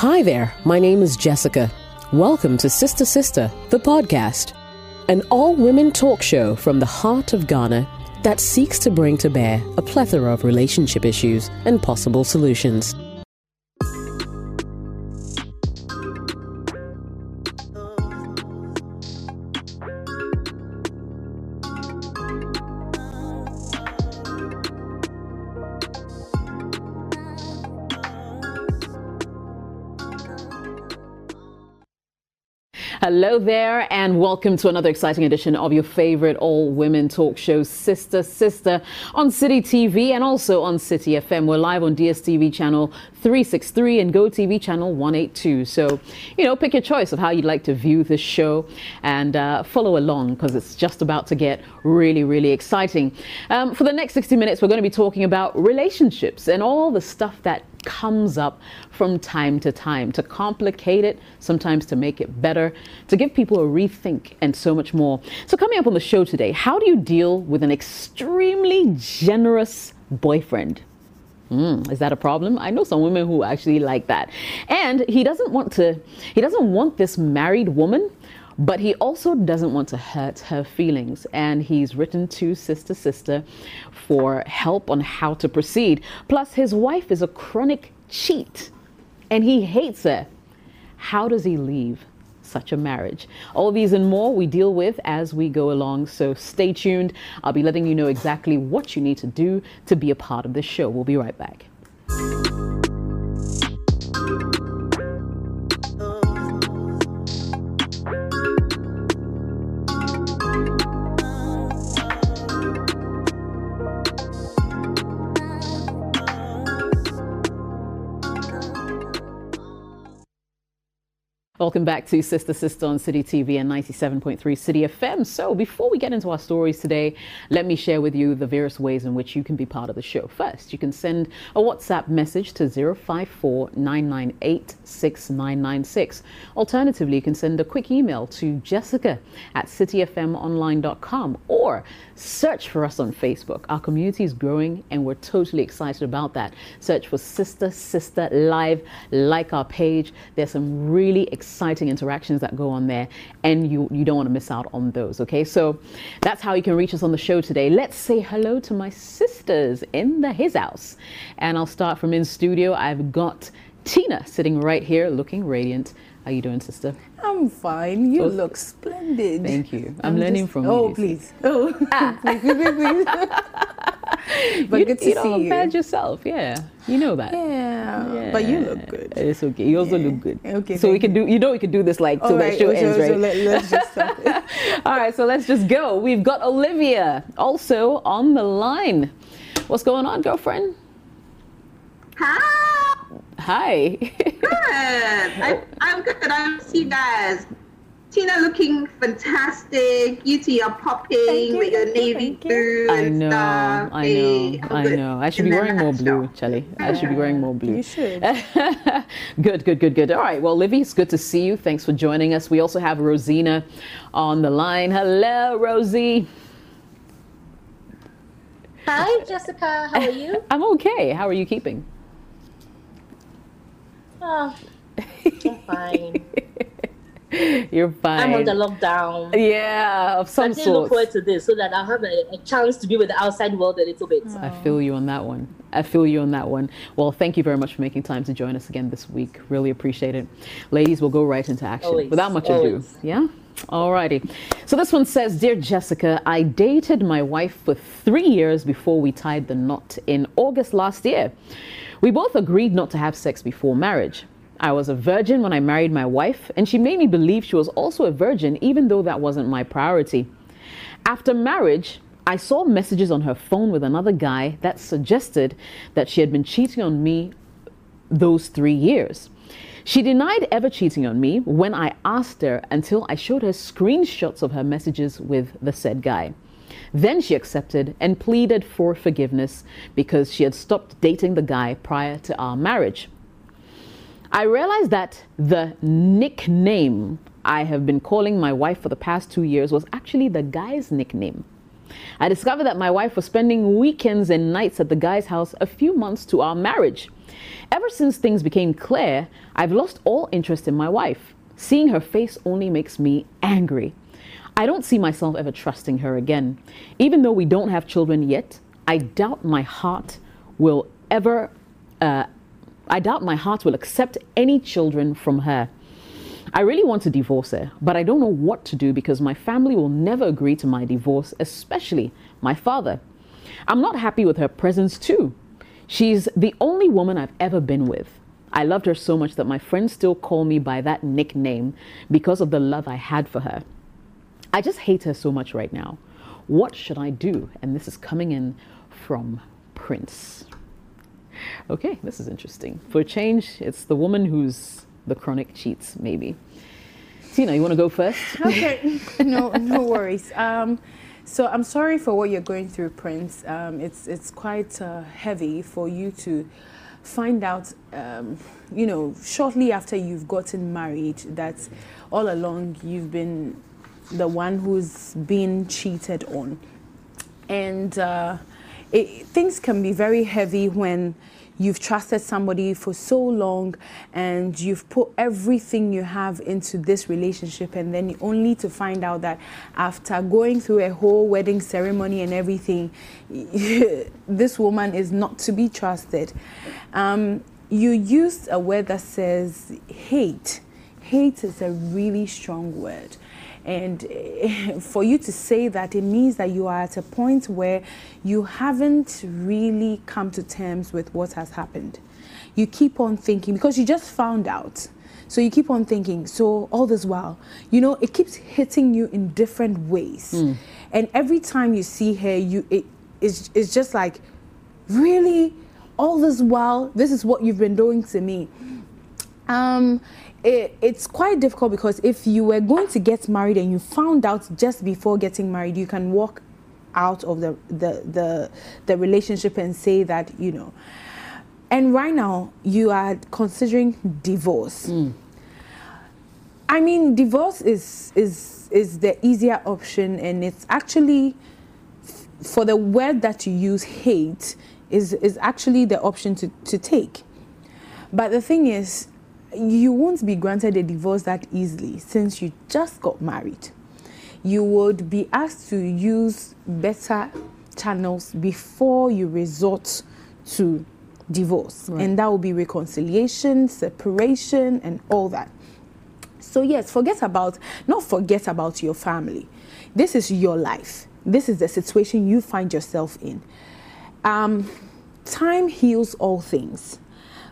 Hi there, my name is Jessica. Welcome to Sister Sister, the podcast, an all women talk show from the heart of Ghana that seeks to bring to bear a plethora of relationship issues and possible solutions. Hello there, and welcome to another exciting edition of your favorite all women talk show, Sister Sister, on Citi TV and also on Citi FM. We're live on DSTV channel 363 and GoTV channel 182. So, you know, pick your choice of how you'd like to view this show and uh, follow along because it's just about to get really, really exciting. Um, for the next 60 minutes, we're going to be talking about relationships and all the stuff that comes up from time to time to complicate it, sometimes to make it better, to give people a rethink, and so much more. So, coming up on the show today, how do you deal with an extremely generous boyfriend? Mm, is that a problem? I know some women who actually like that. And he doesn't want to, he doesn't want this married woman but he also doesn't want to hurt her feelings. And he's written to Sister Sister for help on how to proceed. Plus, his wife is a chronic cheat and he hates her. How does he leave? Such a marriage. All these and more we deal with as we go along. So stay tuned. I'll be letting you know exactly what you need to do to be a part of this show. We'll be right back. Welcome back to Sister Sister on Citi TV and 97.3 Citi FM. So, before we get into our stories today, let me share with you the various ways in which you can be part of the show. First, you can send a WhatsApp message to 054 998 6996. Alternatively, you can send a quick email to jessica at citifmonline.com or search for us on Facebook. Our community is growing and we're totally excited about that. Search for Sister Sister Live, like our page. There's some really exciting exciting interactions that go on there, and you, you don't want to miss out on those, okay? So that's how you can reach us on the show today. Let's say hello to my sisters in the His House. And I'll start from in studio. I've got Tina sitting right here looking radiant. How you doing, sister? I'm fine. You oh, look splendid. Thank you. I'm, I'm learning just, from oh, you. Please. Oh, ah. please. please, please, please. but you, good to you see don't you. bad yourself. Yeah, you know that. Yeah. yeah. But you look good. It's okay. You also yeah. look good. Okay. So we can do. You know, we can do this like till right. the show ends, so, right? So let, let's just stop. All right. So let's just go. We've got Olivia also on the line. What's going on, girlfriend? Hi. Hi. good. I, I'm good. I see you guys. Tina looking fantastic. You two are popping you, with your navy blue I know, stuff. I know, I know. I should be wearing more blue, Charlie. I should be wearing more blue. You should. good, good, good, good. All right. Well, Livy, it's good to see you. Thanks for joining us. We also have Rosina on the line. Hello, Rosie. Hi, Jessica. How are you? I'm okay. How are you keeping? Oh, I'm fine. You're fine. I'm on the lockdown. Yeah, of some I sort. look forward to this so that I'll have a, a, chance to be with the outside world a little bit. I feel you on that one. I feel you on that one. Well, thank you very much for making time to join us again this week. Really appreciate it. Ladies, we'll go right into action Always. without much Always. ado. Yeah? Alrighty. So this one says, Dear Jessica, I dated my wife for three years before we tied the knot in August last year. We both agreed not to have sex before marriage. I was a virgin when I married my wife, and she made me believe she was also a virgin, even though that wasn't my priority. After marriage, I saw messages on her phone with another guy that suggested that she had been cheating on me those three years. She denied ever cheating on me when I asked her until I showed her screenshots of her messages with the said guy. Then she accepted and pleaded for forgiveness because she had stopped dating the guy prior to our marriage. I realized that the nickname I have been calling my wife for the past two years was actually the guy's nickname. I discovered that my wife was spending weekends and nights at the guy's house a few months to our marriage. Ever since things became clear, I've lost all interest in my wife. Seeing her face only makes me angry. I don't see myself ever trusting her again. Even though we don't have children yet, I doubt my heart will ever, uh, I doubt my heart will accept any children from her. I really want to divorce her, but I don't know what to do because my family will never agree to my divorce, especially my father. I'm not happy with her presence, too. She's the only woman I've ever been with. I loved her so much that my friends still call me by that nickname because of the love I had for her. I just hate her so much right now. What should I do? And this is coming in from Prince. Okay, this is interesting. For a change, it's the woman who's the chronic cheats, maybe. Tina, you want to go first? Okay, no, no worries. Um, so I'm sorry for what you're going through, Prince. Um, it's it's quite uh, heavy for you to find out, um, you know, shortly after you've gotten married, that all along you've been the one who's been cheated on, and uh, it, things can be very heavy when you've trusted somebody for so long and you've put everything you have into this relationship and then only to find out that after going through a whole wedding ceremony and everything this woman is not to be trusted. Um, you used a word that says hate. Hate is a really strong word and for you to say that, it means that you are at a point where you haven't really come to terms with what has happened. You keep on thinking because you just found out. So you keep on thinking. So all this while, you know, it keeps hitting you in different ways. Mm. And every time you see her, you it is it's just like, really, all this while, this is what you've been doing to me. Um, it, it's quite difficult because if you were going to get married and you found out just before getting married, you can walk out of the, the, the, the relationship and say that, you know. And right now, you are considering divorce. Mm. I mean, divorce is, is, is the easier option, and it's actually, for the word that you use, hate, is, is actually the option to, to take. But the thing is, you won't be granted a divorce that easily since you just got married. You would be asked to use better channels before you resort to divorce. Right. And that will be reconciliation, separation, and all that. So, yes, forget about, not forget about your family. This is your life. This is the situation you find yourself in. Um, time heals all things.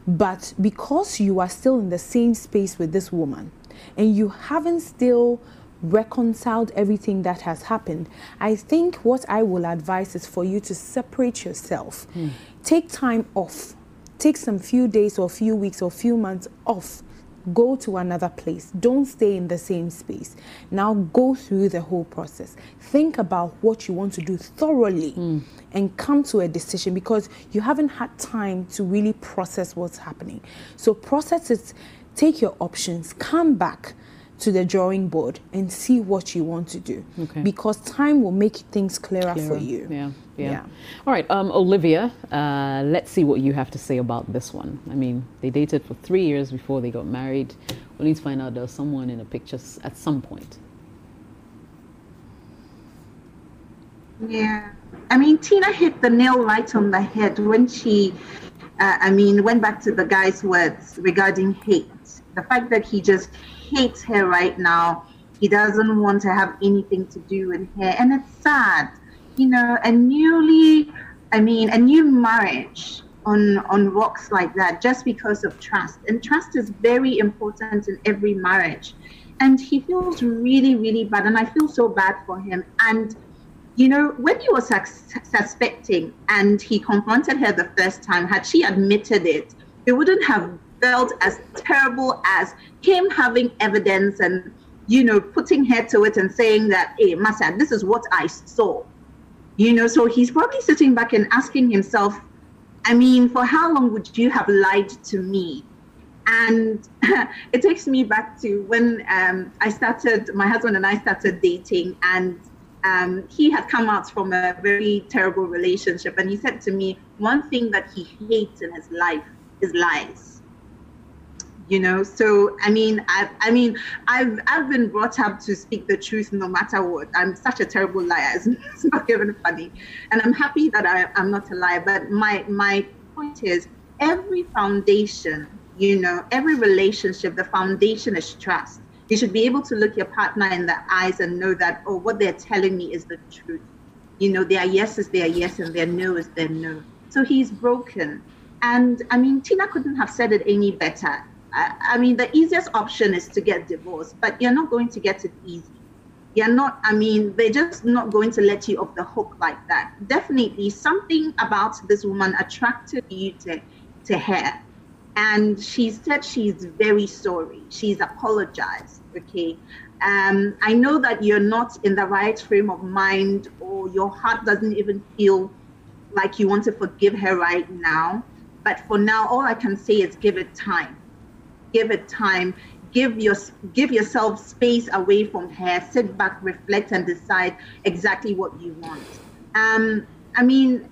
But because you are still in the same space with this woman and you haven't still reconciled everything that has happened, I think what I will advise is for you to separate yourself. Mm. Take time off. Take some few days or few weeks or few months off go to another place. Don't stay in the same space. Now go through the whole process. Think about what you want to do thoroughly mm. and come to a decision because you haven't had time to really process what's happening. So process it, take your options, come back to the drawing board and see what you want to do. Okay. Because time will make things clearer, clearer. for you. Yeah. Yeah. yeah. All right, um, Olivia, uh, let's see what you have to say about this one. I mean, they dated for three years before they got married. We need to find out there's someone in the picture at some point. Yeah. I mean, Tina hit the nail right on the head when she, uh, I mean, went back to the guy's words regarding hate. The fact that he just hates her right now. He doesn't want to have anything to do with her. And it's sad. You know, a newly, I mean, a new marriage on on rocks like that just because of trust. And trust is very important in every marriage. And he feels really, really bad. And I feel so bad for him. And you know, when he was suspecting and he confronted her the first time, had she admitted it, it wouldn't have felt as terrible as him having evidence and you know putting head to it and saying that hey Masa, this is what I saw. You know so he's probably sitting back and asking himself I mean for how long would you have lied to me? And it takes me back to when um, I started my husband and I started dating and um, he had come out from a very terrible relationship and he said to me one thing that he hates in his life is lies you know? So i mean i i mean i've i've been brought up to speak the truth no matter what. I'm such a terrible liar. It's not even funny. And i'm happy that I, i'm not a liar but my my point is every foundation you know every relationship the foundation is trust. You should be able to look your partner in the eyes and know that oh what they're telling me is the truth. You know their yeses they are yes and their no is their no. So he's broken. And i mean tina couldn't have said it any better I, mean, the easiest option is to get divorced, but you're not going to get it easy. You're not, I mean, they're just not going to let you off the hook like that. Definitely something about this woman attracted you to, to her. And she said she's very sorry. She's apologized. Okay. Um, I know that you're not in the right frame of mind or your heart doesn't even feel like you want to forgive her right now. But for now, all I can say is give it time give it time give your give yourself space away from her sit back reflect and decide exactly what you want. Um i mean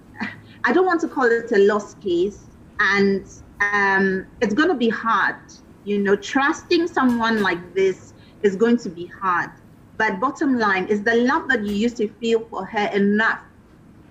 i don't want to call it a lost case and um it's going to be hard. You know trusting someone like this is going to be hard. But bottom line is the love that you used to feel for her enough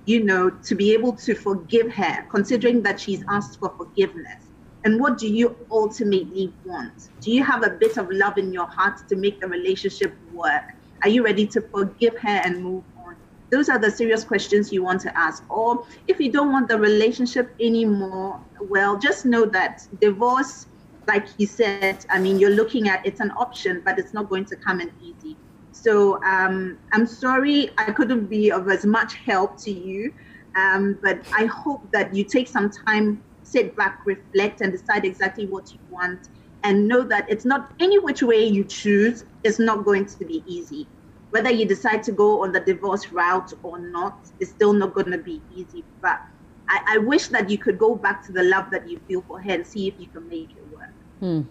you know to be able to forgive her considering that she's asked for forgiveness and what do you ultimately want? Do you have a bit of love in your heart to make the relationship work? Are you ready to forgive her and move on? Those are the serious questions you want to ask. Or if you don't want the relationship anymore, well, just know that divorce, like he said, I mean, you're looking at it's an option, but it's not going to come in easy. So um, I'm sorry I couldn't be of as much help to you, um, but I hope that you take some time sit back, reflect, and decide exactly what you want, and know that it's not any which way you choose is not going to be easy. Whether you decide to go on the divorce route or not, it's still not going to be easy. But I, I wish that you could go back to the love that you feel for her and see if you can make it work. Hmm.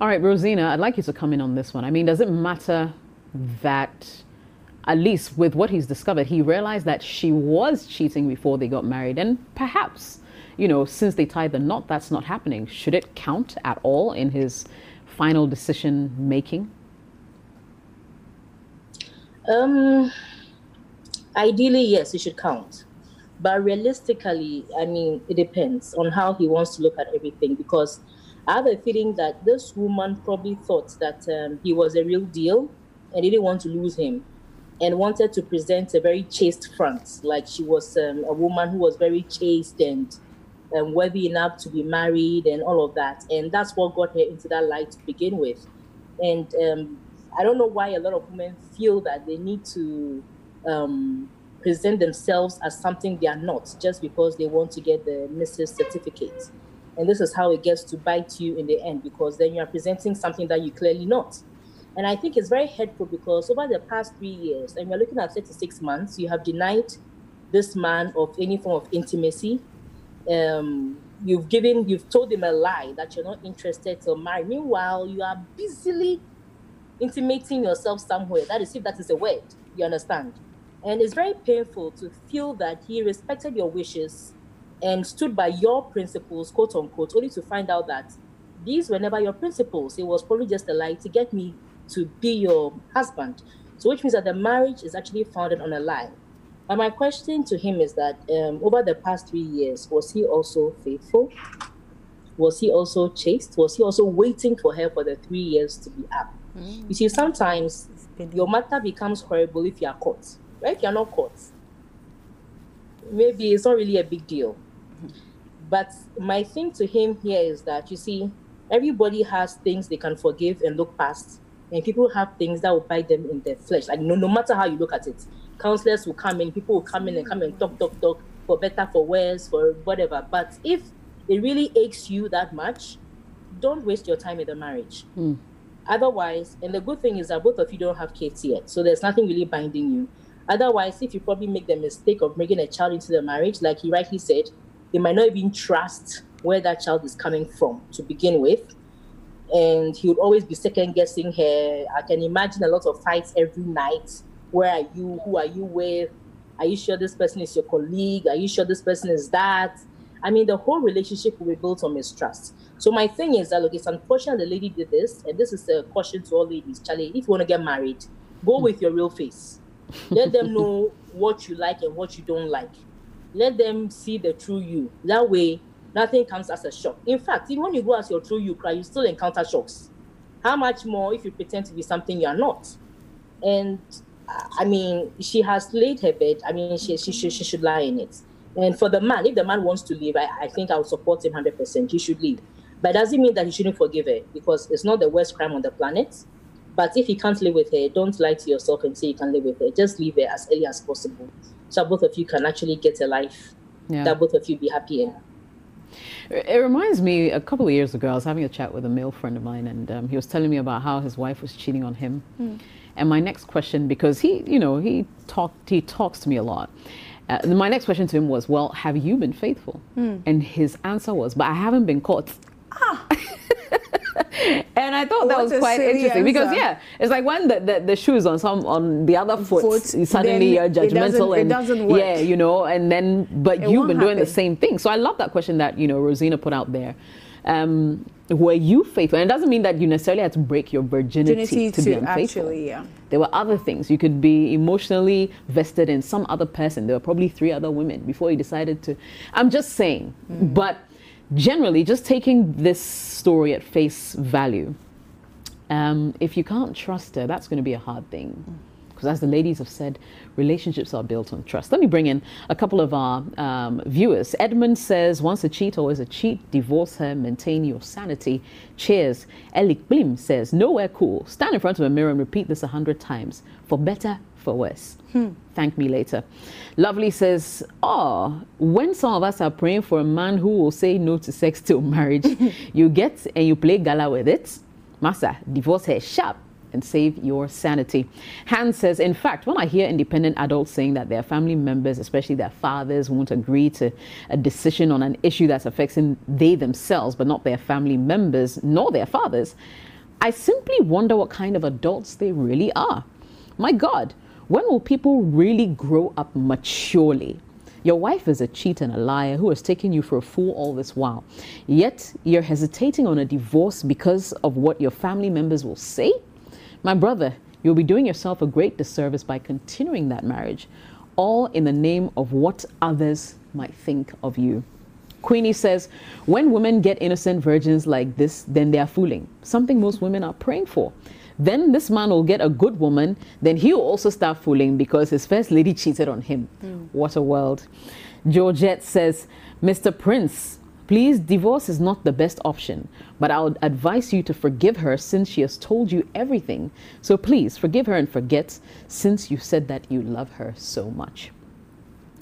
All right, Rosina, I'd like you to come in on this one. I mean, does it matter that, at least with what he's discovered, he realized that she was cheating before they got married, and perhaps you know, since they tied the knot, that's not happening. Should it count at all in his final decision making? Um, ideally, yes, it should count. But realistically, I mean, it depends on how he wants to look at everything because I have a feeling that this woman probably thought that um, he was a real deal and didn't want to lose him and wanted to present a very chaste front, like she was um, a woman who was very chaste and um, worthy enough to be married and all of that. And that's what got her into that light to begin with. And um, I don't know why a lot of women feel that they need to um, present themselves as something they are not just because they want to get the Mrs. certificate. And this is how it gets to bite you in the end because then you are presenting something that you clearly not. And I think it's very hurtful because over the past three years, and we're looking at 36 months, you have denied this man of any form of intimacy um, you've given, you've told him a lie that you're not interested to marry. Meanwhile, you are busily intimating yourself somewhere. That is, if that is a word, you understand? And it's very painful to feel that he respected your wishes and stood by your principles, quote unquote, only to find out that these were never your principles. It was probably just a lie to get me to be your husband. So, which means that the marriage is actually founded on a lie. And my question to him is that um, over the past three years, was he also faithful? Was he also chaste? Was he also waiting for her for the three years to be up? Mm. You see, sometimes your matter becomes horrible if you are caught. Right? If you're not caught, maybe it's not really a big deal. But my thing to him here is that you see, everybody has things they can forgive and look past, and people have things that will bite them in their flesh. Like no, no matter how you look at it, counselors will come in, people will come in and come and talk, talk, talk for better, for worse, for whatever. But if it really aches you that much, don't waste your time in the marriage. Mm. Otherwise, and the good thing is that both of you don't have kids yet, so there's nothing really binding you. Otherwise, if you probably make the mistake of bringing a child into the marriage, like he rightly said, they might not even trust where that child is coming from to begin with. And he would always be second guessing her. I can imagine a lot of fights every night where are you? Who are you with? Are you sure this person is your colleague? Are you sure this person is that? I mean, the whole relationship will be built on mistrust. So my thing is that look, it's unfortunate the lady did this, and this is a caution to all ladies. Charlie, if you want to get married, go hmm. with your real face. Let them know what you like and what you don't like. Let them see the true you. That way, nothing comes as a shock. In fact, even when you go as your true you cry, you still encounter shocks. How much more if you pretend to be something you are not? And I mean, she has laid her bed. I mean, she, she, she, she should lie in it. And for the man, if the man wants to leave, I, I think I would support him 100%. He should leave. But doesn't mean that he shouldn't forgive her because it's not the worst crime on the planet. But if he can't live with her, don't lie to yourself and say you can live with her. Just leave her as early as possible so both of you can actually get a life yeah. that both of you be happy in. It reminds me, a couple of years ago, I was having a chat with a male friend of mine, and um, he was telling me about how his wife was cheating on him. Mm. And my next question, because he, you know, he talked, he talks to me a lot. Uh, my next question to him was, "Well, have you been faithful?" Mm. And his answer was, "But I haven't been caught." Ah. and I thought that was quite interesting answer. because yeah, it's like when the, the, the shoes on some on the other foot, foot suddenly you're judgmental and yeah, you know, and then but it you've been happen. doing the same thing. So I love that question that you know Rosina put out there. Um, were you faithful? And it doesn't mean that you necessarily had to break your virginity, to, to, be unfaithful. Actually, yeah. There were other things. You could be emotionally vested in some other person. There were probably three other women before you decided to. I'm just saying. Mm-hmm. But generally, just taking this story at face value, um, if you can't trust her, that's going to be a hard thing. Because as the ladies have said, relationships are built on trust. Let me bring in a couple of our um, viewers. Edmund says, once a cheat, always a cheat. Divorce her, maintain your sanity. Cheers. Elik Blim says, nowhere cool. Stand in front of a mirror and repeat this a hundred times. For better, for worse. Hmm. Thank me later. Lovely says, Oh, when some of us are praying for a man who will say no to sex till marriage, you get and you play gala with it. Massa, divorce her sharp and save your sanity. Hans says, In fact, when I hear independent adults saying that their family members, especially their fathers, won't agree to a decision on an issue that's affecting they themselves, but not their family members nor their fathers, I simply wonder what kind of adults they really are. My God, when will people really grow up maturely? Your wife is a cheat and a liar who has taken you for a fool all this while. Yet you're hesitating on a divorce because of what your family members will say? My brother, you'll be doing yourself a great disservice by continuing that marriage, all in the name of what others might think of you. Queenie says, when women get innocent virgins like this, then they are fooling, something most women are praying for. Then this man will get a good woman. Then he will also start fooling because his first lady cheated on him. Mm. What a world. Georgette says, Mr. Prince, please, divorce is not the best option, but I would advise you to forgive her since she has told you everything. So please forgive her and forget since you said that you love her so much.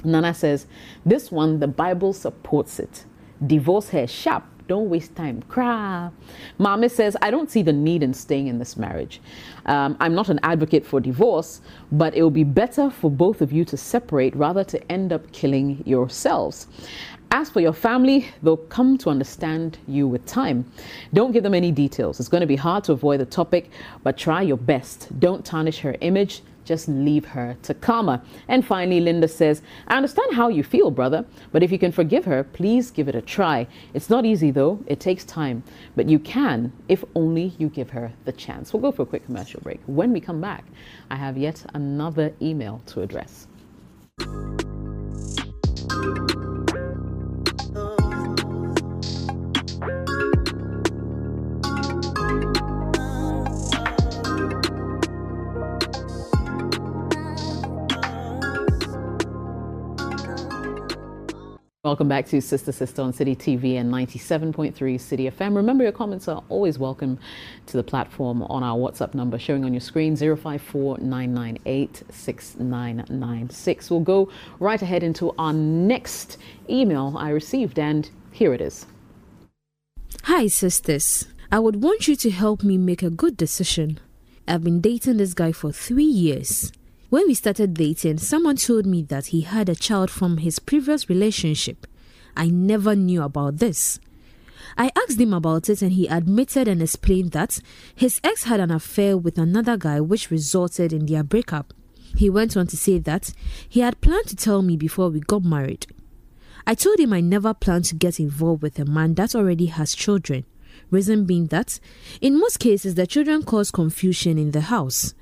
Nana says, This one, the Bible supports it. Divorce her sharp don't waste time. Cry. Mama says, I don't see the need in staying in this marriage. Um, I'm not an advocate for divorce, but it will be better for both of you to separate rather to end up killing yourselves. As for your family, they'll come to understand you with time. Don't give them any details. It's going to be hard to avoid the topic, but try your best. Don't tarnish her image just leave her to karma. And finally, Linda says, I understand how you feel, brother, but if you can forgive her, please give it a try. It's not easy, though. It takes time. But you can if only you give her the chance. We'll go for a quick commercial break. When we come back, I have yet another email to address. Welcome back to Sister Sister on Citi TV and 97.3 Citi FM. Remember, your comments are always welcome to the platform on our WhatsApp number showing on your screen 054 We'll go right ahead into our next email I received, and here it is. Hi, sisters. I would want you to help me make a good decision. I've been dating this guy for three years. When we started dating, someone told me that he had a child from his previous relationship. I never knew about this. I asked him about it and he admitted and explained that his ex had an affair with another guy which resulted in their breakup. He went on to say that he had planned to tell me before we got married. I told him I never plan to get involved with a man that already has children. Reason being that, in most cases, the children cause confusion in the house.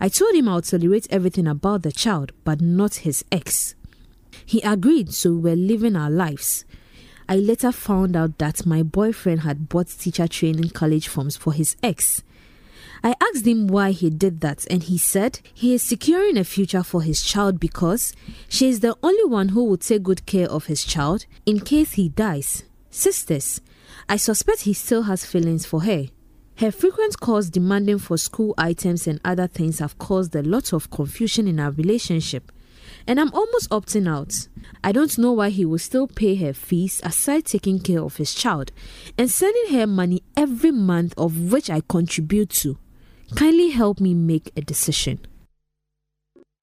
I told him I would tolerate everything about the child, but not his ex. He agreed, so we were living our lives. I later found out that my boyfriend had bought teacher training college forms for his ex. I asked him why he did that, and he said he is securing a future for his child because she is the only one who will take good care of his child in case he dies. Sisters, I suspect he still has feelings for her. Her frequent calls demanding for school items and other things have caused a lot of confusion in our relationship. And I'm almost opting out. I don't know why he will still pay her fees aside taking care of his child and sending her money every month of which I contribute to. Kindly help me make a decision.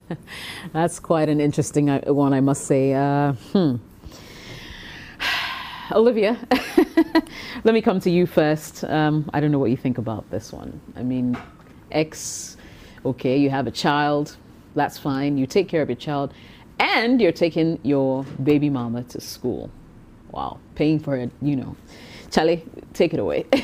That's quite an interesting uh, one, I must say. Uh, hmm. Olivia, let me come to you first. Um, I don't know what you think about this one. I mean, ex, okay, you have a child, that's fine. You take care of your child, and you're taking your baby mama to school. Wow, paying for it, you know. Charlie, take it away.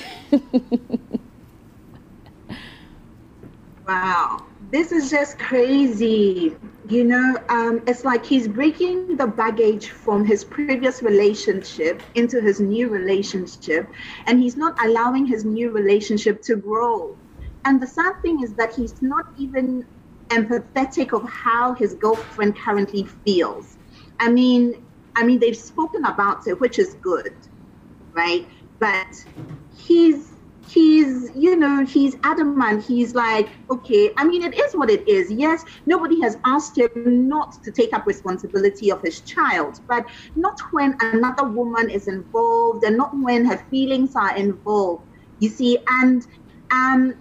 Wow, this is just crazy. You know, um, it's like he's breaking the baggage from his previous relationship into his new relationship, and he's not allowing his new relationship to grow. And the sad thing is that he's not even empathetic of how his girlfriend currently feels. I mean, I mean, they've spoken about it, which is good, right? But he's he's you know he's adamant. He's like okay i mean it is what it is. Yes nobody has asked him not to take up responsibility of his child. But not when another woman is involved and not when her feelings are involved you see. And um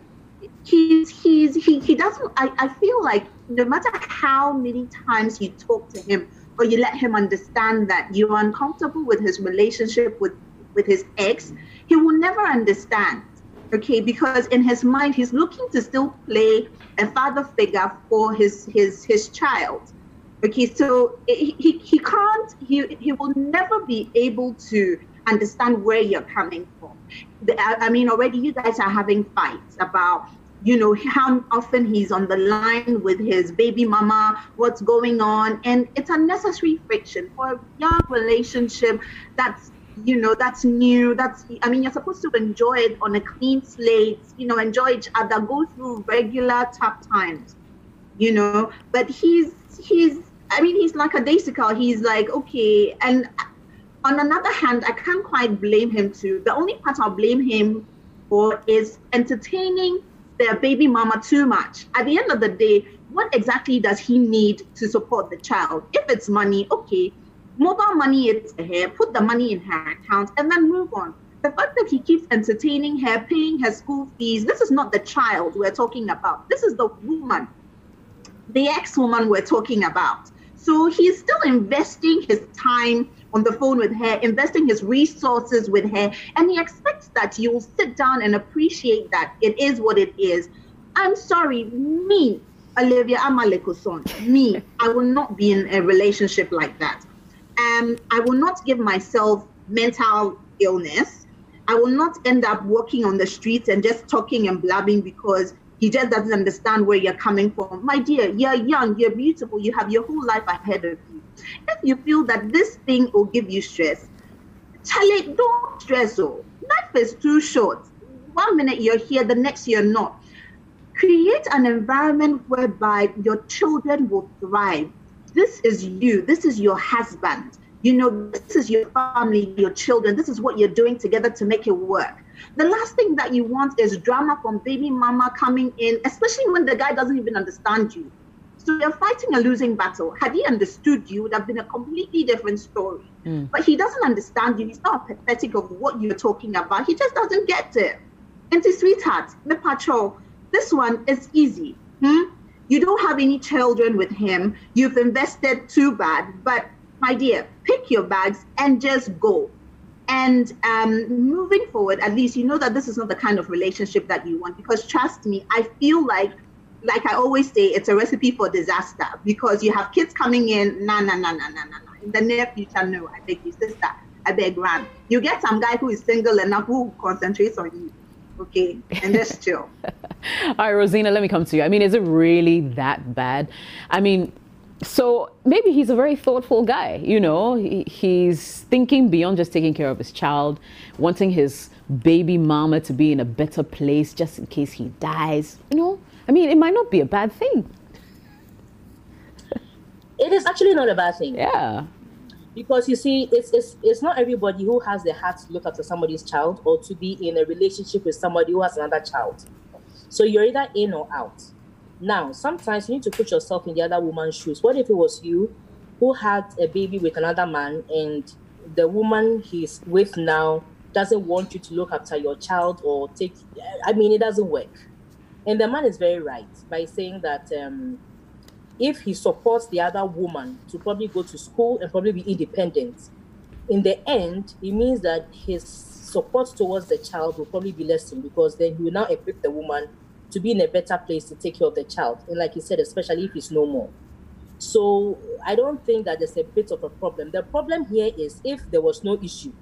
he's he's he, he doesn't I, I feel like no matter how many times you talk to him or you let him understand that you're uncomfortable with his relationship with with his ex he will never understand okay because in his mind he's looking to still play a father figure for his his his child. Okay so he, he, he can't he, he will never be able to understand where you're coming from. I, mean already you guys are having fights about you know how often he's on the line with his baby mama what's going on and it's unnecessary friction for a young relationship that's you know that's new that's i mean you're supposed to enjoy it on a clean slate you know enjoy each other go through regular tough times you know. But he's he's i mean he's like a daisical he's like okay and on another hand i can't quite blame him too. The only part i'll blame him for is entertaining their baby mama too much. At the end of the day what exactly does he need to support the child? If it's money okay mobile money to her, put the money in her account, and then move on. The fact that he keeps entertaining her, paying her school fees, this is not the child we're talking about. This is the woman, the ex woman we're talking about. So he's still investing his time on the phone with her, investing his resources with her, and he expects that you'll sit down and appreciate that it is what it is. I'm sorry, me, Olivia Amalekuson, me, I will not be in a relationship like that um, I will not give myself mental illness. I will not end up walking on the streets and just talking and blabbing because he just doesn't understand where you're coming from. My dear, you're young, you're beautiful, you have your whole life ahead of you. If you feel that this thing will give you stress, Charlie, don't stress. Oh, life is too short. One minute you're here, the next you're not. Create an environment whereby your children will thrive this is you, this is your husband. You know, this is your family, your children. This is what you're doing together to make it work. The last thing that you want is drama from baby mama coming in, especially when the guy doesn't even understand you. So you're fighting a losing battle. Had he understood you, it would have been a completely different story. Mm. But he doesn't understand you. He's not pathetic of what you're talking about. He just doesn't get it. And to sweetheart, the patrol, this one is easy. Hmm? You don't have any children with him. You've invested too bad. But my dear, pick your bags and just go. And um, moving forward, at least you know that this is not the kind of relationship that you want. Because trust me, I feel like like I always say, it's a recipe for disaster because you have kids coming in, nah, nah, nah, nah, nah, nah, nah. In the near future, no, I beg you, sister, I beg run. You get some guy who is single enough who concentrates on you, okay, and that's chill. All right, Rosina, let me come to you. I mean, is it really that bad? I mean, so maybe he's a very thoughtful guy, you know, he, he's thinking beyond just taking care of his child, wanting his baby mama to be in a better place just in case he dies, you know. I mean, it might not be a bad thing. It is actually not a bad thing. Yeah. Because you see, it's, it's it's not everybody who has the heart to look after somebody's child or to be in a relationship with somebody who has another child. So you're either in or out. Now, sometimes you need to put yourself in the other woman's shoes. What if it was you who had a baby with another man and the woman he's with now doesn't want you to look after your child or take I mean it doesn't work. And the man is very right by saying that um, if he supports the other woman to probably go to school and probably be independent, in the end, it means that his support towards the child will probably be lessened because then he will now equip the woman to be in a better place to take care of the child. And like you said, especially if he's no more. So I don't think that there's a bit of a problem. The problem here is if there was no issue,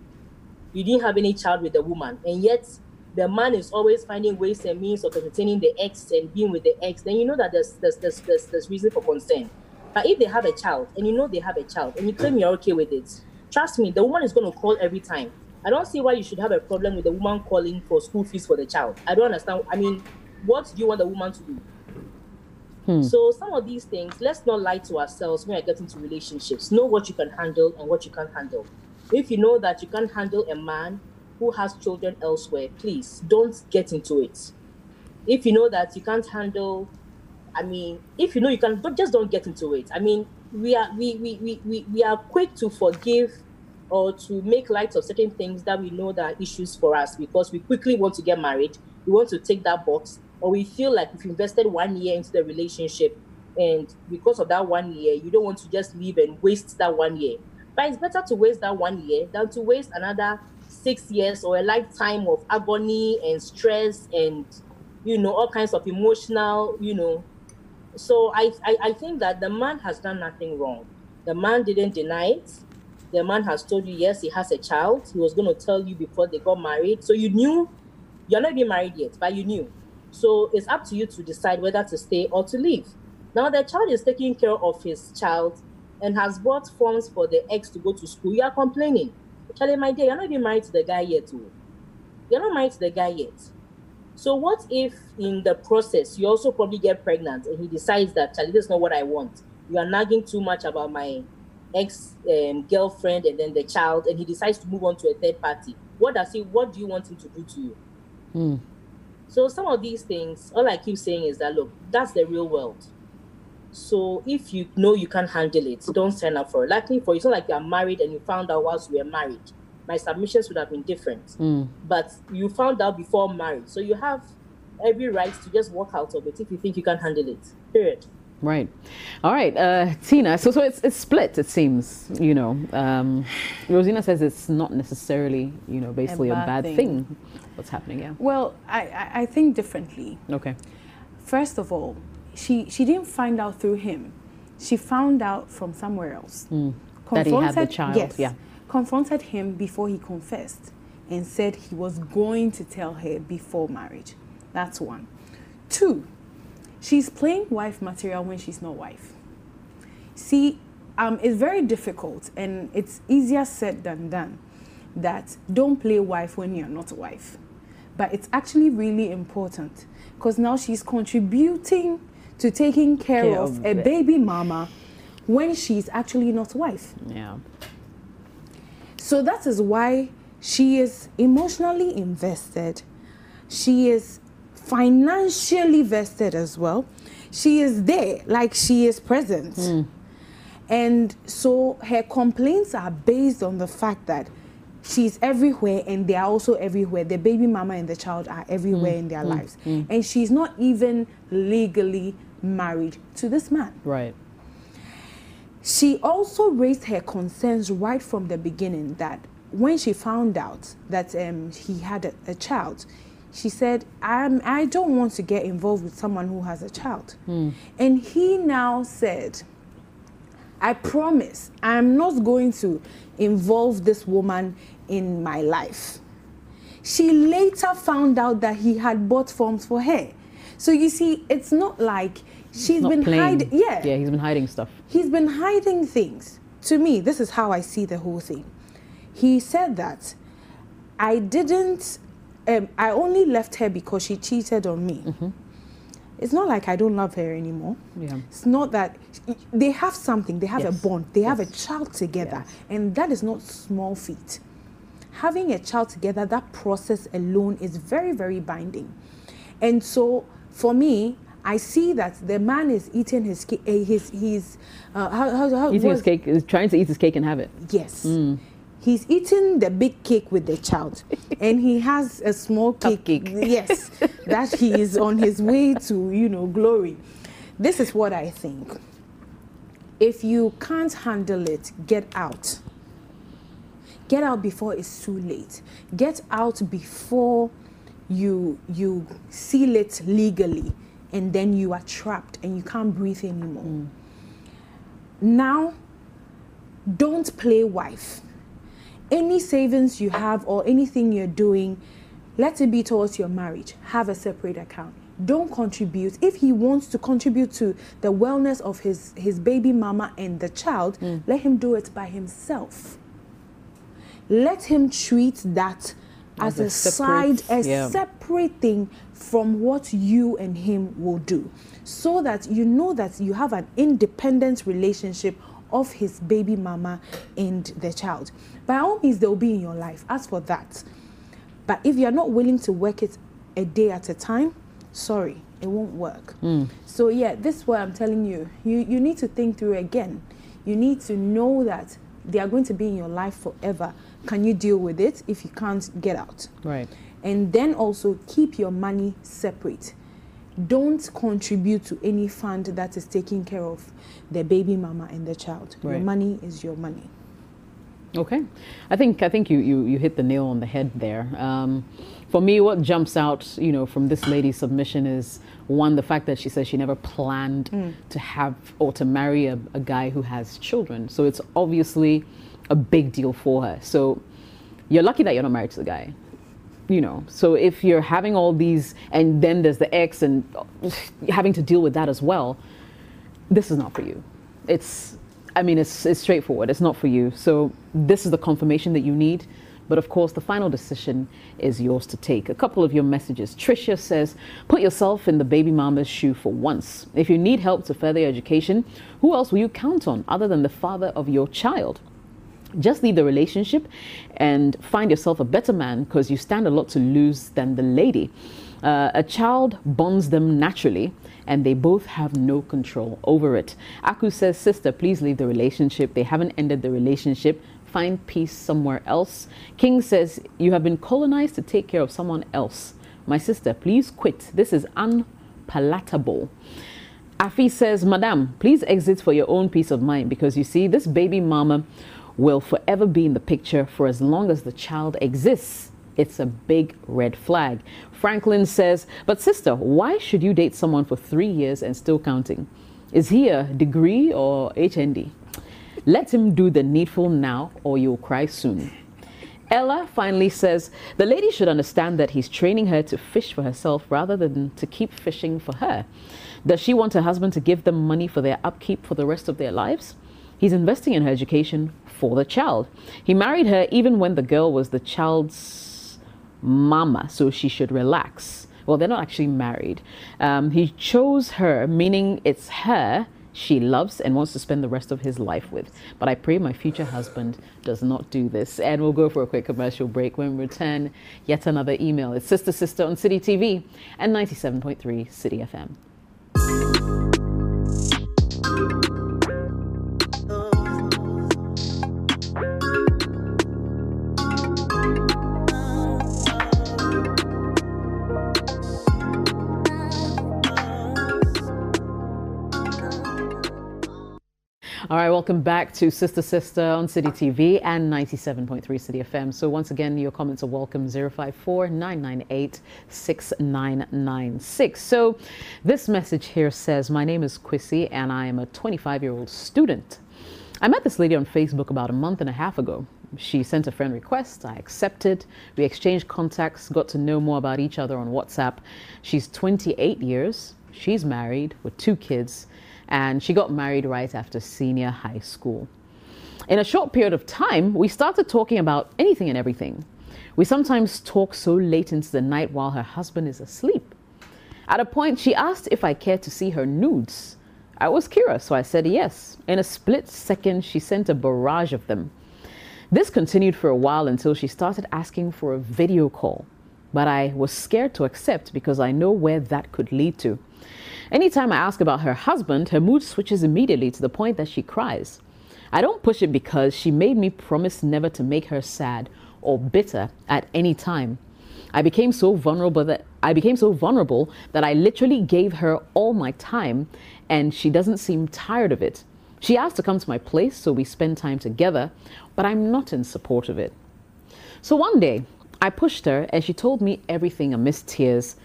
you didn't have any child with the woman, and yet the man is always finding ways and means of entertaining the ex and being with the ex, then you know that there's there's there's there's, there's reason for concern. But if they have a child and you know they have a child and you claim you're okay with it, trust me, the woman is going to call every time. I don't see why you should have a problem with the woman calling for school fees for the child. I don't understand. I mean, what do you want the woman to do? Hmm. So some of these things, let's not lie to ourselves when we get into relationships. Know what you can handle and what you can't handle. If you know that you can't handle a man who has children elsewhere, please don't get into it. If you know that you can't handle, I mean, if you know you can, but just don't get into it. I mean, we are we we, we, we, we are quick to forgive or to make light of certain things that we know that are issues for us because we quickly want to get married. We want to take that box, or we feel like we've invested one year into the relationship, and because of that one year, you don't want to just leave and waste that one year. But it's better to waste that one year than to waste another six years or a lifetime of agony and stress and you know all kinds of emotional you know. So I, I i think that the man has done nothing wrong. The man didn't deny it. The man has told you yes he has a child. He was going to tell you before they got married. So you knew you're not even married yet but you knew. So it's up to you to decide whether to stay or to leave. Now the child is taking care of his child and has bought forms for the ex to go to school. You are complaining Charlie, my dear, you're not even married to the guy yet. Too. Oh. You're not married to the guy yet. So what if in the process you also probably get pregnant and he decides that Charlie, this is not what I want. You are nagging too much about my ex um, girlfriend and then the child, and he decides to move on to a third party. What does he? What do you want him to do to you? Hmm. So some of these things, all I keep saying is that look, that's the real world. So if you know you can't handle it, don't sign up for it. Luckily for you, it's not like you're married and you found out whilst you were married. My submissions would have been different. Mm. But you found out before marriage. So you have every right to just walk out of it if you think you can handle it. Period. Right. All right, uh, Tina. So, so it's, it's split. It seems. You know, um, Rosina says it's not necessarily, you know, basically a bad, a bad thing. thing. What's happening? Yeah. Well, I, I think differently. Okay. First of all, she she didn't find out through him. She found out from somewhere else. Mm. That he had the child. Yes, yeah. Confronted him before he confessed and said he was going to tell her before marriage. That's one. Two, she's playing wife material when she's not wife. See, um, it's very difficult and it's easier said than done that don't play wife when you're not a wife. But it's actually really important because now she's contributing to taking care, care of, of, a baby mama when she's actually not wife. Yeah. So that is why she is emotionally invested. She is financially vested as well. She is there, like she is present. Mm. And so her complaints are based on the fact that she's everywhere and they are also everywhere. The baby mama and the child are everywhere mm. in their mm. lives. Mm. And she's not even legally married to this man. Right. She also raised her concerns right from the beginning that when she found out that um, he had a, a child, she said, I'm, I don't want to get involved with someone who has a child. And he now said, I promise I'm not going to involve this woman in my life. She later found out that he had bought forms for her. So you see, it's not like she's been playing. hiding. Yeah, Yeah, he's been hiding stuff. he's been hiding things. To me, this is how I see the whole thing. He said that I didn't, um, I only left her because she cheated on me. It's not like I don't love her anymore. Yeah. It's not that they have something, they have Yes. a bond, they have a child together, and that is not small feat. Having a child together, that process alone is very, very binding. And so for me, I see that the man is eating his ca- eh, his his uh, how, how, how Eating his cake, is trying to eat his cake and have it. Yes. He's eating the big cake with the child, and he has a small cake. Cupcake. Yes, that he is on his way to, you know, glory. This is what I think. If you can't handle it, get out. Get out before it's too late. Get out before you you seal it legally, and then you are trapped and you can't breathe anymore. Mm. Now, don't play wife. Any savings you have or anything you're doing, let it be towards your marriage. Have a separate account. Don't contribute. If he wants to contribute to the wellness of his, his baby mama and the child, mm. let him do it by himself. Let him treat that as, As a a, side, separate- a yeah. separate thing from what you and him will do. So that you know that you have an independent relationship of his baby mama and the child. By all means, they'll be in your life. As for that, but if you're not willing to work it a day at a time, sorry, it won't work. Hmm. So yeah, this is what I'm telling you. You you need to think through again. You need to know that they are going to be in your life forever. Can you deal with it? If you can't, get out. Right. And then also keep your money separate. Don't contribute to any fund that is taking care of the baby mama and the child. Your money is your money. Okay, I think I think you, you, you hit the nail on the head there. Um, for me, what jumps out, you know, from this lady's submission is one the fact that she says she never planned to have or to marry a, a guy who has children. So it's obviously a big deal for her. So you're lucky that you're not married to the guy. You know, so if you're having all these, and then there's the ex, and having to deal with that as well, this is not for you. It's, I mean, it's, it's straightforward. It's not for you. So this is the confirmation that you need. But of course, the final decision is yours to take. A couple of your messages. Tricia says, put yourself in the baby mama's shoe for once. If you need help to further your education, who else will you count on other than the father of your child? Just leave the relationship and find yourself a better man because you stand a lot to lose than the lady. Uh, a child bonds them naturally and they both have no control over it. Aku says, Sister, please leave the relationship. They haven't ended the relationship. Find peace somewhere else. King says, You have been colonized to take care of someone else. My sister, please quit. This is unpalatable. Afi says, Madam, please exit for your own peace of mind because you see, this baby mama will forever be in the picture for as long as the child exists. It's a big red flag. Franklin says, But sister, why should you date someone for three years and still counting? Is he a degree or HND? Let him do the needful now or you'll cry soon. Ella finally says the lady should understand that he's training her to fish for herself rather than to keep fishing for her. Does she want her husband to give them money for their upkeep for the rest of their lives? He's investing in her education for the child. He married her even when the girl was the child's mama, so she should relax. Well, they're not actually married. Um, he chose her, meaning it's her she loves and wants to spend the rest of his life with. But I pray my future husband does not do this. And we'll go for a quick commercial break. When we return, yet another email. It's Sister Sister on Citi TV and 97.3 Citi FM. All right, welcome back to Sister Sister on Citi TV and 97.3 Citi FM. So once again, your comments are welcome 054 998 6996. So this message here says, My name is Quissy and I am a 25 year old student. I met this lady on Facebook about a month and a half ago. She sent a friend request. I accepted. We exchanged contacts, got to know more about each other on WhatsApp. She's 28 years. She's married with two kids, and she got married right after senior high school. In a short period of time, we started talking about anything and everything. We sometimes talk so late into the night while her husband is asleep. At a point, she asked if I cared to see her nudes. I was curious, so I said yes. In a split second, she sent a barrage of them. This continued for a while until she started asking for a video call. But I was scared to accept because I know where that could lead to. Anytime I ask about her husband, her mood switches immediately to the point that she cries. I don't push it because she made me promise never to make her sad or bitter at any time. I became so vulnerable that I became so vulnerable that I literally gave her all my time and she doesn't seem tired of it. She asked to come to my place so we spend time together, but I'm not in support of it. So one day, I pushed her and she told me everything amidst tears,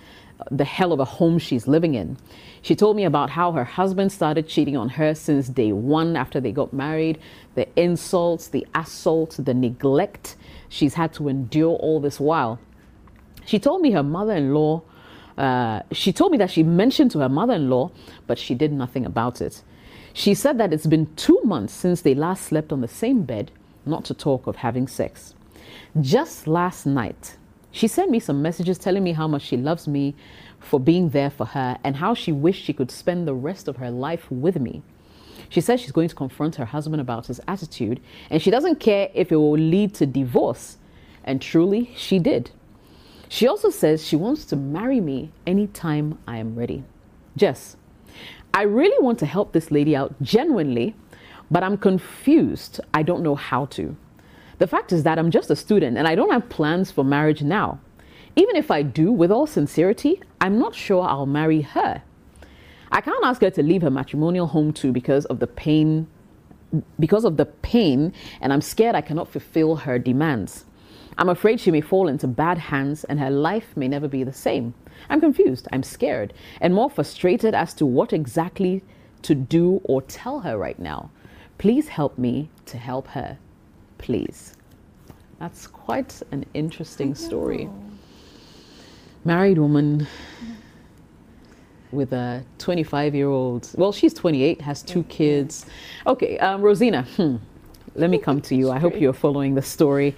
the hell of a home she's living in. She told me about how her husband started cheating on her since day one after they got married, the insults, the assault, the neglect she's had to endure all this while. She told me her mother in law, uh, she told me that she mentioned to her mother in law, but she did nothing about it. She said that it's been two months since they last slept on the same bed, not to talk of having sex. Just last night, she sent me some messages telling me how much she loves me for being there for her and how she wished she could spend the rest of her life with me. She says she's going to confront her husband about his attitude and she doesn't care if it will lead to divorce. And truly, she did. She also says she wants to marry me anytime I am ready. Jess, I really want to help this lady out genuinely, but I'm confused. I don't know how to. The fact is that I'm just a student and I don't have plans for marriage now. Even if I do, with all sincerity, I'm not sure I'll marry her. I can't ask her to leave her matrimonial home too because of the pain because of the pain and I'm scared I cannot fulfill her demands. I'm afraid she may fall into bad hands and her life may never be the same. I'm confused, I'm scared, and more frustrated as to what exactly to do or tell her right now. Please help me to help her. Please. That's quite an interesting story. Married woman with a 25 year old, well, she's 28, has two kids. Okay, um, Rosina, hmm, let me come to you. I hope you're following the story.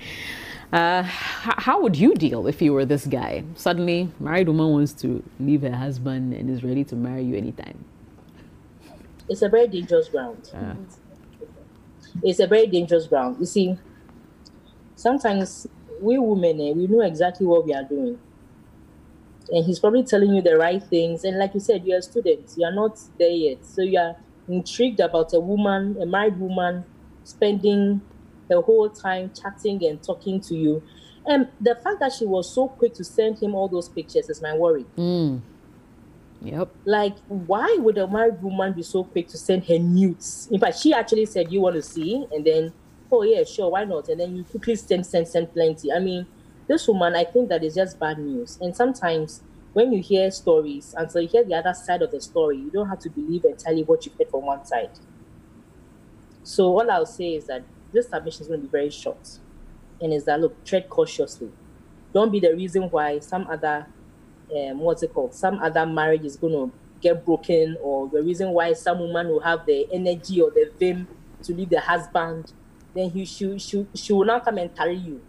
Uh, how would you deal if you were this guy? Suddenly, married woman wants to leave her husband and is ready to marry you anytime. It's a very dangerous ground. Uh. It's a very dangerous ground. You see, sometimes we women, eh, we know exactly what we are doing. And he's probably telling you the right things. And like you said, you're a student, you are not there yet. So you are intrigued about a woman, a married woman, spending the whole time chatting and talking to you. And the fact that she was so quick to send him all those pictures is my worry. Mm. Yep. Like, why would a married woman be so quick to send her nudes? In fact, she actually said, "You want to see?" And then, oh yeah, sure, why not? And then you quickly send, send, send plenty. I mean, this woman, I think that is just bad news. And sometimes when you hear stories, until you hear the other side of the story, you don't have to believe entirely what you heard from one side. So all I'll say is that this submission is going to be very short. And is that look, tread cautiously. Don't be the reason why some other, um, what's it called, some other marriage is going to get broken, or the reason why some woman will have the energy or the vim to leave the husband. Then he she, she, she will now come and carry you.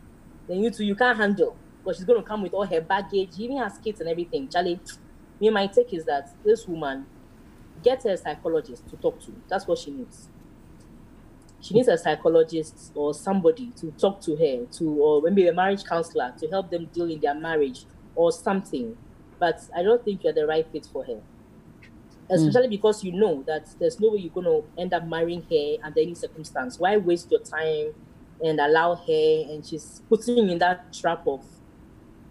Then you two you can't handle because she's going to come with all her baggage, even has kids and everything. Charlie, me my take is that this woman get a psychologist to talk to. That's what she needs she needs a psychologist or somebody to talk to her to or maybe a marriage counselor to help them deal in their marriage or something but i don't think you're the right fit for her especially mm. because you know that there's no way you're going to end up marrying her under any circumstance why waste your time and allow her and she's putting you in that trap of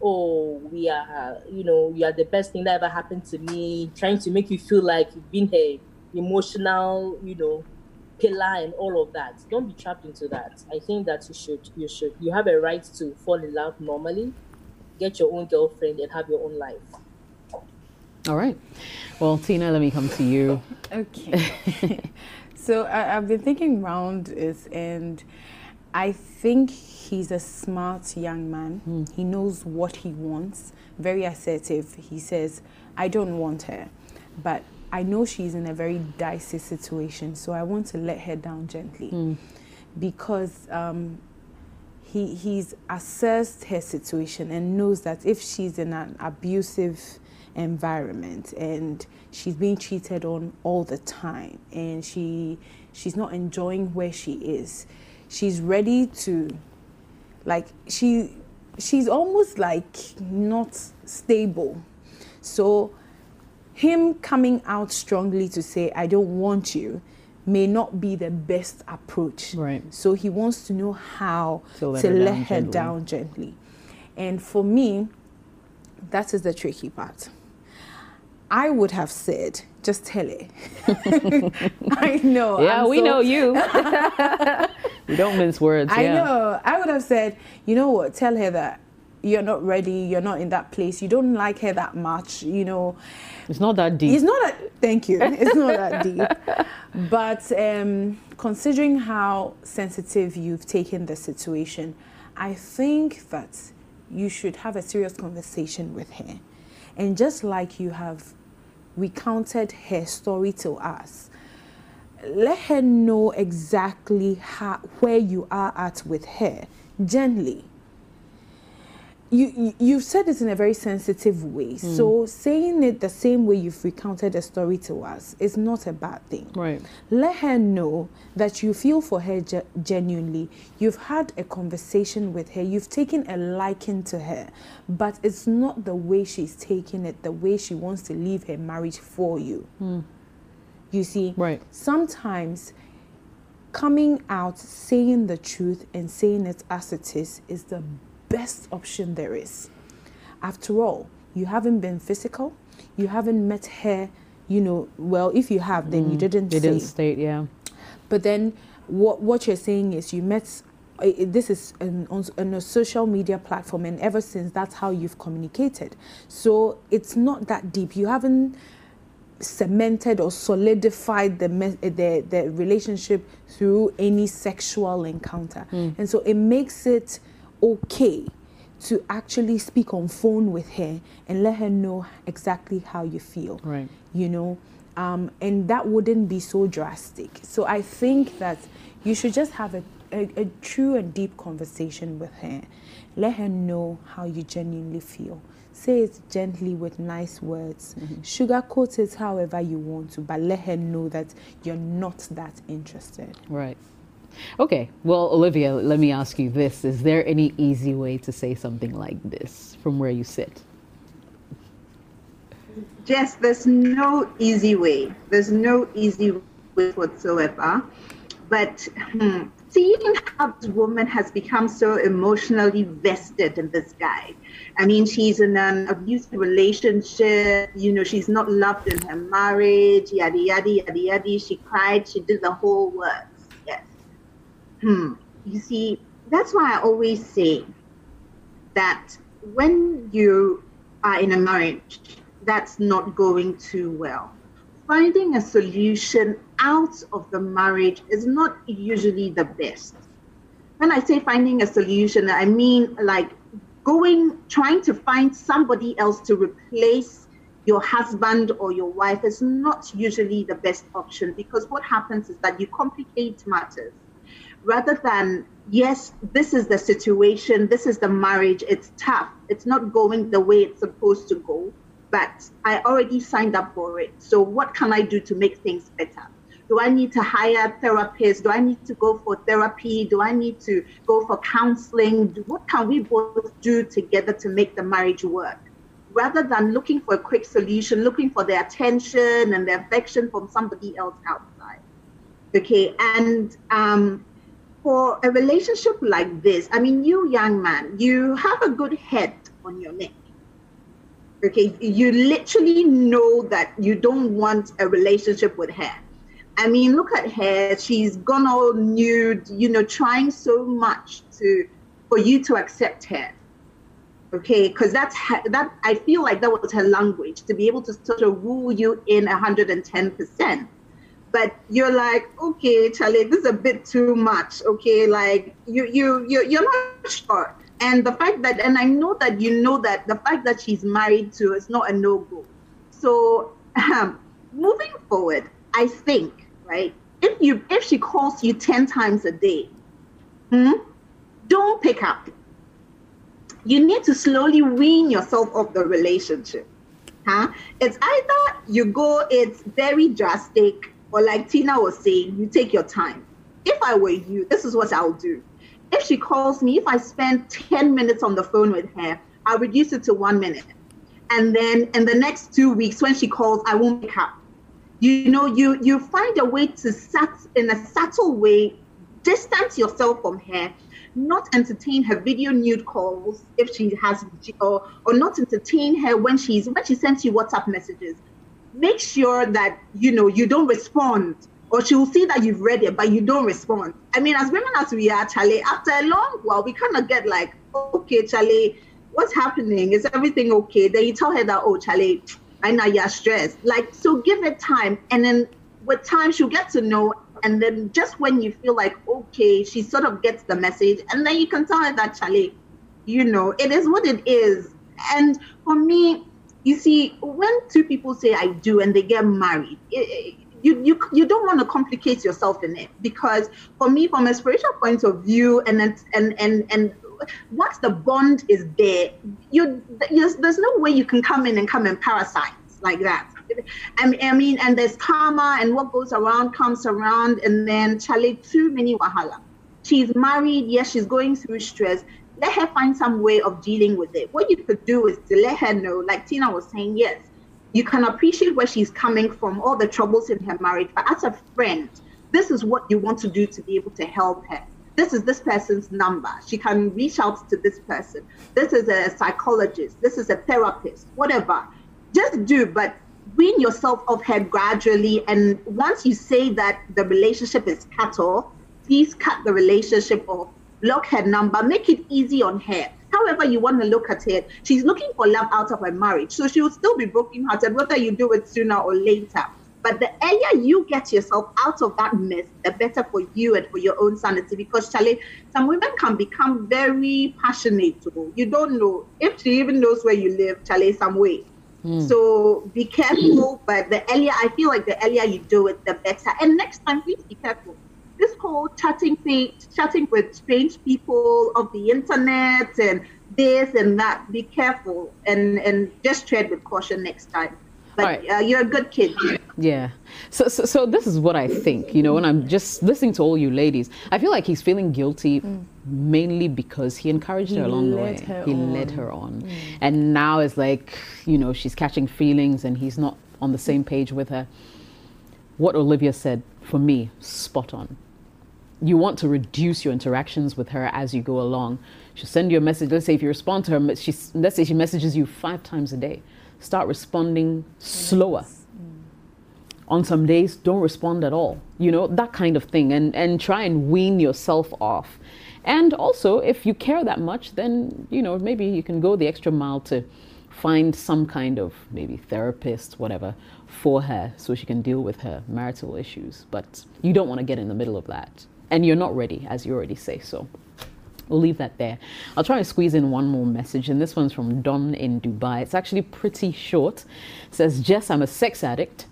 oh we are you know you are the best thing that ever happened to me trying to make you feel like you've been her emotional you know pillar and all of that. Don't be trapped into that. I think that you should you should you have a right to fall in love normally, get your own girlfriend and have your own life. All right. Well, Tina, let me come to you. Okay. so I, have been thinking around it, and I think he's a smart young man. Mm. He knows what he wants. Very assertive. He says, "I don't want her, but I know she's in a very dicey situation, so I want to let her down gently mm. because um, he he's assessed her situation and knows that if she's in an abusive environment and she's being cheated on all the time and she she's not enjoying where she is, she's ready to like she she's almost like not stable. So him coming out strongly to say, I don't want you, may not be the best approach. Right. So he wants to know how to let, to her, let down her down gently. And for me, that is the tricky part. I would have said, just tell it. I know. Yeah, I'm we so know you. we don't mince words. I yeah. know. I would have said, you know what, tell her that you're not ready, you're not in that place, you don't like her that much, you know. It's not that deep. It's not that, thank you. It's not that deep. But um, considering how sensitive you've taken the situation, I think that you should have a serious conversation with her. And just like you have recounted her story to us, let her know exactly how, where you are at with her gently you, you have said it in a very sensitive way. Mm. So saying it the same way you've recounted a story to us is not a bad thing. Right. Let her know that you feel for her ge- genuinely. You've had a conversation with her. You've taken a liking to her, but it's not the way she's taking it. The way she wants to leave her marriage for you. Mm. You see. Right. Sometimes coming out, saying the truth, and saying it as it is is the best option there is. After all, you haven't been physical, you haven't met her, you know, well, if you have, then mm, you didn't You didn't state, yeah. But then what, what you're saying is you met this is an, on, a social media platform and ever since that's how you've communicated so it's not that deep you haven't cemented or solidified the the, the relationship through any sexual encounter mm. and so it makes it okay to actually speak on phone with her and let her know exactly how you feel. Right. You know, um, and that wouldn't be so drastic. So I think that you should just have a, a, a true and deep conversation with her. Let her know how you genuinely feel. Say it gently with nice words. Mm-hmm. Sugarcoat it however you want to, but let her know that you're not that interested. Right. Okay, well, Olivia, let me ask you this. Is there any easy way to say something like this from where you sit? Yes, there's no easy way. There's no easy way whatsoever. But hmm, seeing how this woman has become so emotionally vested in this guy. I mean, she's in an abusive relationship. You know, she's not loved in her marriage. Yada yada yada yada. She cried. She did the whole work Hmm. You see, that's why I always say that when you are in a marriage that's not going too well, finding a solution out of the marriage is not usually the best. When I say finding a solution, I mean like going, trying to find somebody else to replace your husband or your wife is not usually the best option because what happens is that you complicate matters rather than yes this is the situation this is the marriage it's tough it's not going the way it's supposed to go but i already signed up for it. So what can i do to make things better? Do i need to hire therapists? Do i need to go for therapy? Do i need to go for counseling? What can we both do together to make the marriage work? Rather than looking for a quick solution looking for the attention and the affection from somebody else outside. Okay and um, for a relationship like this, I mean, you young man, you have a good head on your neck. Okay, you literally know that you don't want a relationship with her. I mean, look at her. She's gone all nude, you know, trying so much to for you to accept her. Okay, because that's her, that. I feel like that was her language to be able to sort of rule you in 110 percent. But you're like, okay, Charlie, this is a bit too much. Okay, like you you you you're not sure. And the fact that, and I know that you know that the fact that she's married to is not a no go. So um, moving forward, I think right? If you if she calls you ten times a day, hmm, don't pick up. You need to slowly wean yourself off the relationship. Huh? It's either you go, it's very drastic, or like Tina was saying, you take your time. If I were you, this is what I'll do. If she calls me, if I spend 10 minutes on the phone with her, I'll reduce it to one minute. And then in the next two weeks, when she calls, I won't pick up you know you you find a way to sat in a subtle way distance yourself from her not entertain her video nude calls if she has or or not entertain her when she's when she sends you whatsapp messages make sure that you know you don't respond or she will see that you've read it but you don't respond i mean as women as we are charlie after a long while we kind of get like okay charlie what's happening is everything okay then you tell her that oh charlie I know you're stressed. Like, so give it time. And then with time, she'll get to know. And then just when you feel like, okay, she sort of gets the message. And then you can tell her that, Charlie, you know, it is what it is. And for me, you see, when two people say I do and they get married, it, you, you you don't want to complicate yourself in it because for me from a spiritual point of view and and and and once the bond is there, you there's, there's no way you can come in and come and parasite like that. I, I mean, and there's karma, and what goes around comes around, and then Charlie, too many wahala. She's married, yes, she's going through stress. Let her find some way of dealing with it. What you could do is to let her know, like Tina was saying, yes, you can appreciate where she's coming from, all the troubles in her marriage, but as a friend, this is what you want to do to be able to help her this is this person's number. She can reach out to this person. This is a psychologist. This is a therapist, whatever. Just do, but wean yourself off her gradually. And once you say that the relationship is cut off, please cut the relationship off. Block her number. Make it easy on her. However, you want to look at it, she's looking for love out of her marriage. So she will still be brokenhearted, whether you do it sooner or later. But the earlier you get yourself out of that mess, the better for you and for your own sanity. Because Charlie, some women can become very passionate. You don't know if she even knows where you live, Charlie, some way. Mm. So be careful. But the earlier, I feel like the earlier you do it, the better. And next time, please be careful. This whole chatting thing, chatting with strange people of the internet and this and that, be careful and and just tread with caution next time but right. uh, you're a good kid. Yeah. So, so, so, this is what I think, you know, when I'm just listening to all you ladies, I feel like he's feeling guilty mm. mainly because he encouraged he her along the way. He on. led her on. Mm. And now it's like, you know, she's catching feelings and he's not on the same page with her. What Olivia said, for me, spot on. You want to reduce your interactions with her as you go along. She'll send you a message. Let's say if you respond to her, she, let's say she messages you five times a day start responding slower. Mm. On some days, don't respond at all. You know, that kind of thing. And, and try and wean yourself off. And also, if you care that much, then, you know, maybe you can go the extra mile to find some kind of maybe therapist, whatever, for her so she can deal with her marital issues. But you don't want to get in the middle of that. And you're not ready, as you already say so. We'll leave that there. I'll try and squeeze in one more message, and this one's from Don in Dubai. It's actually pretty short. It says, Jess, I'm a sex addict,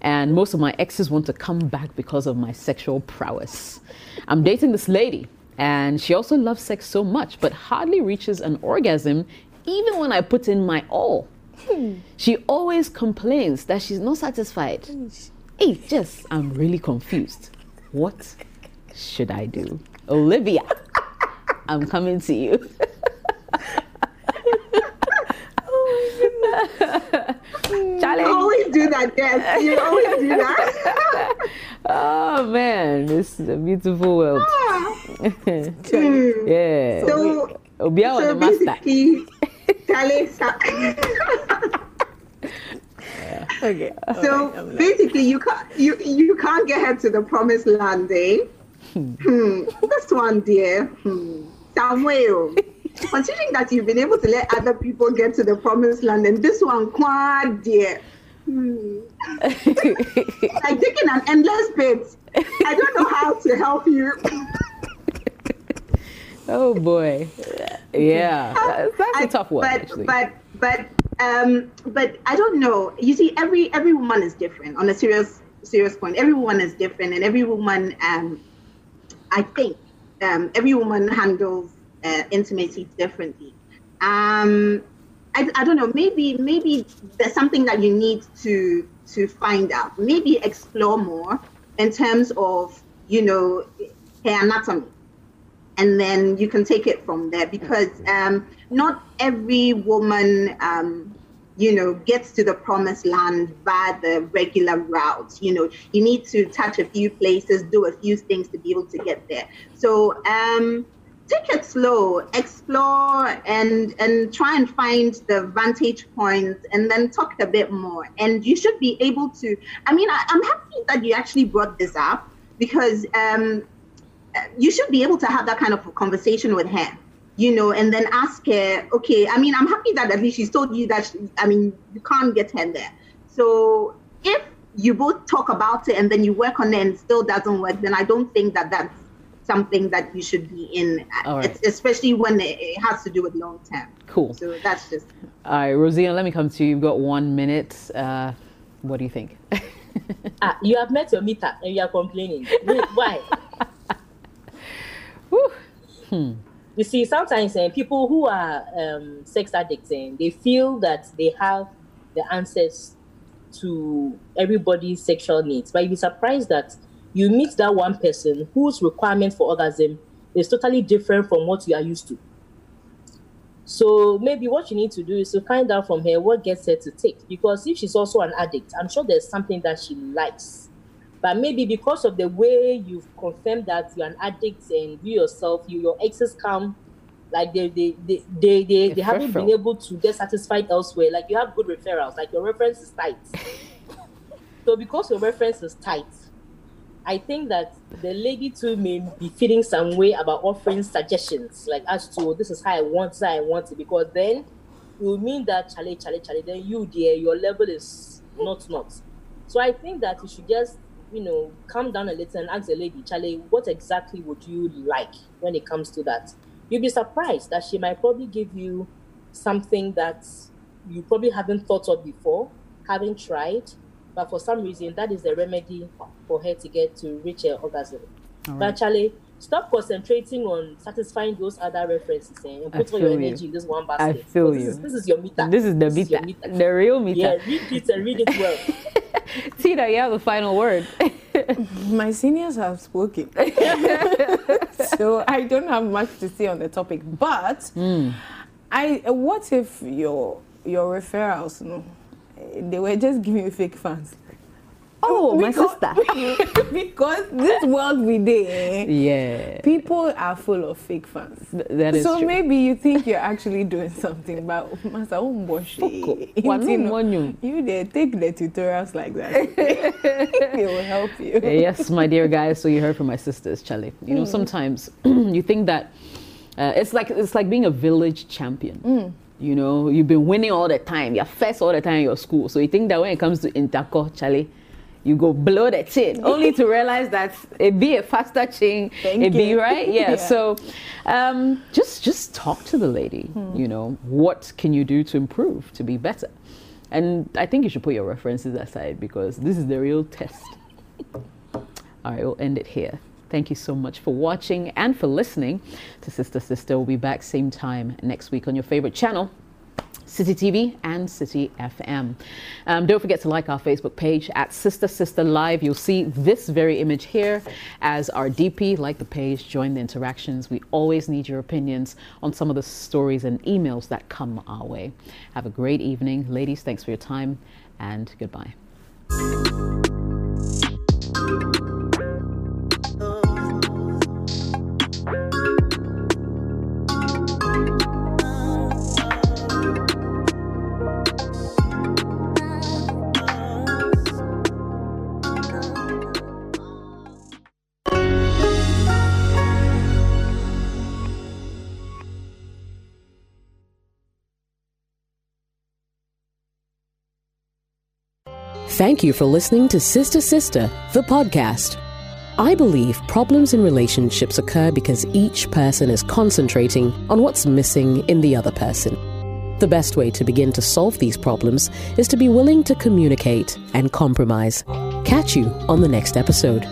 and most of my exes want to come back because of my sexual prowess. I'm dating this lady, and she also loves sex so much, but hardly reaches an orgasm even when I put in my all. Hmm. She always complains that she's not satisfied. Hmm. Hey, Jess, I'm really confused. What should I do? Olivia. I'm coming to you. Challenge. You always do that, yes. You always do that. oh man, this is a beautiful world. Ah. yeah. So, Obia so basically, Challenge. okay. So right, basically, you can't you you can't get her to the promised land, eh? Hmm. This one, dear. Hmm. Samuel. Considering that you've been able to let other people get to the promised land, and this one, quad, dear. Hmm. like taking an endless bit. I don't know how to help you. oh boy, yeah, that's, that's a tough one. But actually. but but um, but I don't know. You see, every every woman is different. On a serious serious point, every woman is different, and every woman, um, I think, um, every woman handles uh, intimacy differently. Um, I, I don't know. Maybe maybe there's something that you need to to find out. Maybe explore more in terms of you know her anatomy and then you can take it from there because um, not every woman um, you know gets to the promised land via the regular route. You know you need to touch a few places do a few things to be able to get there. So um, take it slow explore and and try and find the vantage points and then talk a bit more. And you should be able to i mean I, am happy that you actually brought this up because um, you should be able to have that kind of conversation with her you know and then ask her okay i mean i'm happy that at least she's told you that she, i mean you can't get her there. So if you both talk about it and then you work on it and still doesn't work then i don't think that that's something that you should be in right. especially when it has to do with long term. Cool. So that's just all right rosina let me come to you. You've got one minute. Uh, what do you think? Ah, you have met your meter and you are complaining. Why? Hmm. You see, sometimes uh, people who are um, sex addicts, uh, they feel that they have the answers to everybody's sexual needs. But you'd be surprised that you meet that one person whose requirement for orgasm is totally different from what you are used to. So maybe what you need to do is to find out from her what gets her to take. Because if she's also an addict, I'm sure there's something that she likes but maybe because of the way you've confirmed that you're an addict and you yourself, you your exes come, like they they they they, they, they haven't been able to get satisfied elsewhere. Like you have good referrals, like your reference is tight. so because your reference is tight, I think that the lady too may be feeling some way about offering suggestions, like as to this is how I want, this how I want it, because then it will mean that Charlie, Charlie, Charlie, then you dear, your level is not not. So I think that you should just you know, calm down a little and ask the lady, Charlie, what exactly would you like when it comes to that? You'll be surprised that she might probably give you something that you probably haven't thought of before, haven't tried, but for some reason that is the remedy for her to get to reach her orgasm. Right. But Charlie, stop concentrating on satisfying those other references eh, and put all your energy you. in this one basket. I feel this you. Is, this is your meter. This is the meter. meter. The real meter. Yeah, read it and read it well. Tina, you have the final word. My seniors have spoken. so I don't have much to say on the topic. But mm. I what if your your referrals, no, they were just giving you fake fans? Oh, my sister. because this world we did, yeah, people are full of fake fans. Th- that is so true. maybe you think you're actually doing something, but masa you you they take the tutorials like that. it will help you. yes, my dear guys. So you heard from my sisters, Charlie. You know, mm. sometimes you think that uh, it's like it's like being a village champion. Mm. You know, you've been winning all the time. You're first all the time in your school. So you think that when it comes to interco, Charlie you go below the chin, only to realize that it be a faster chain. it be right, yeah. yeah. So, um, just just talk to the lady. Hmm. You know, what can you do to improve to be better? And I think you should put your references aside because this is the real test. All right, we'll end it here. Thank you so much for watching and for listening to Sister Sister. We'll be back same time next week on your favorite channel. Citi TV and Citi FM. Um, don't forget to like our Facebook page at Sister Sister Live. You'll see this very image here as our DP. Like the page, join the interactions. We always need your opinions on some of the stories and emails that come our way. Have a great evening. Ladies, thanks for your time and goodbye. Thank you for listening to Sister Sister, the podcast. I believe problems in relationships occur because each person is concentrating on what's missing in the other person. The best way to begin to solve these problems is to be willing to communicate and compromise. Catch you on the next episode.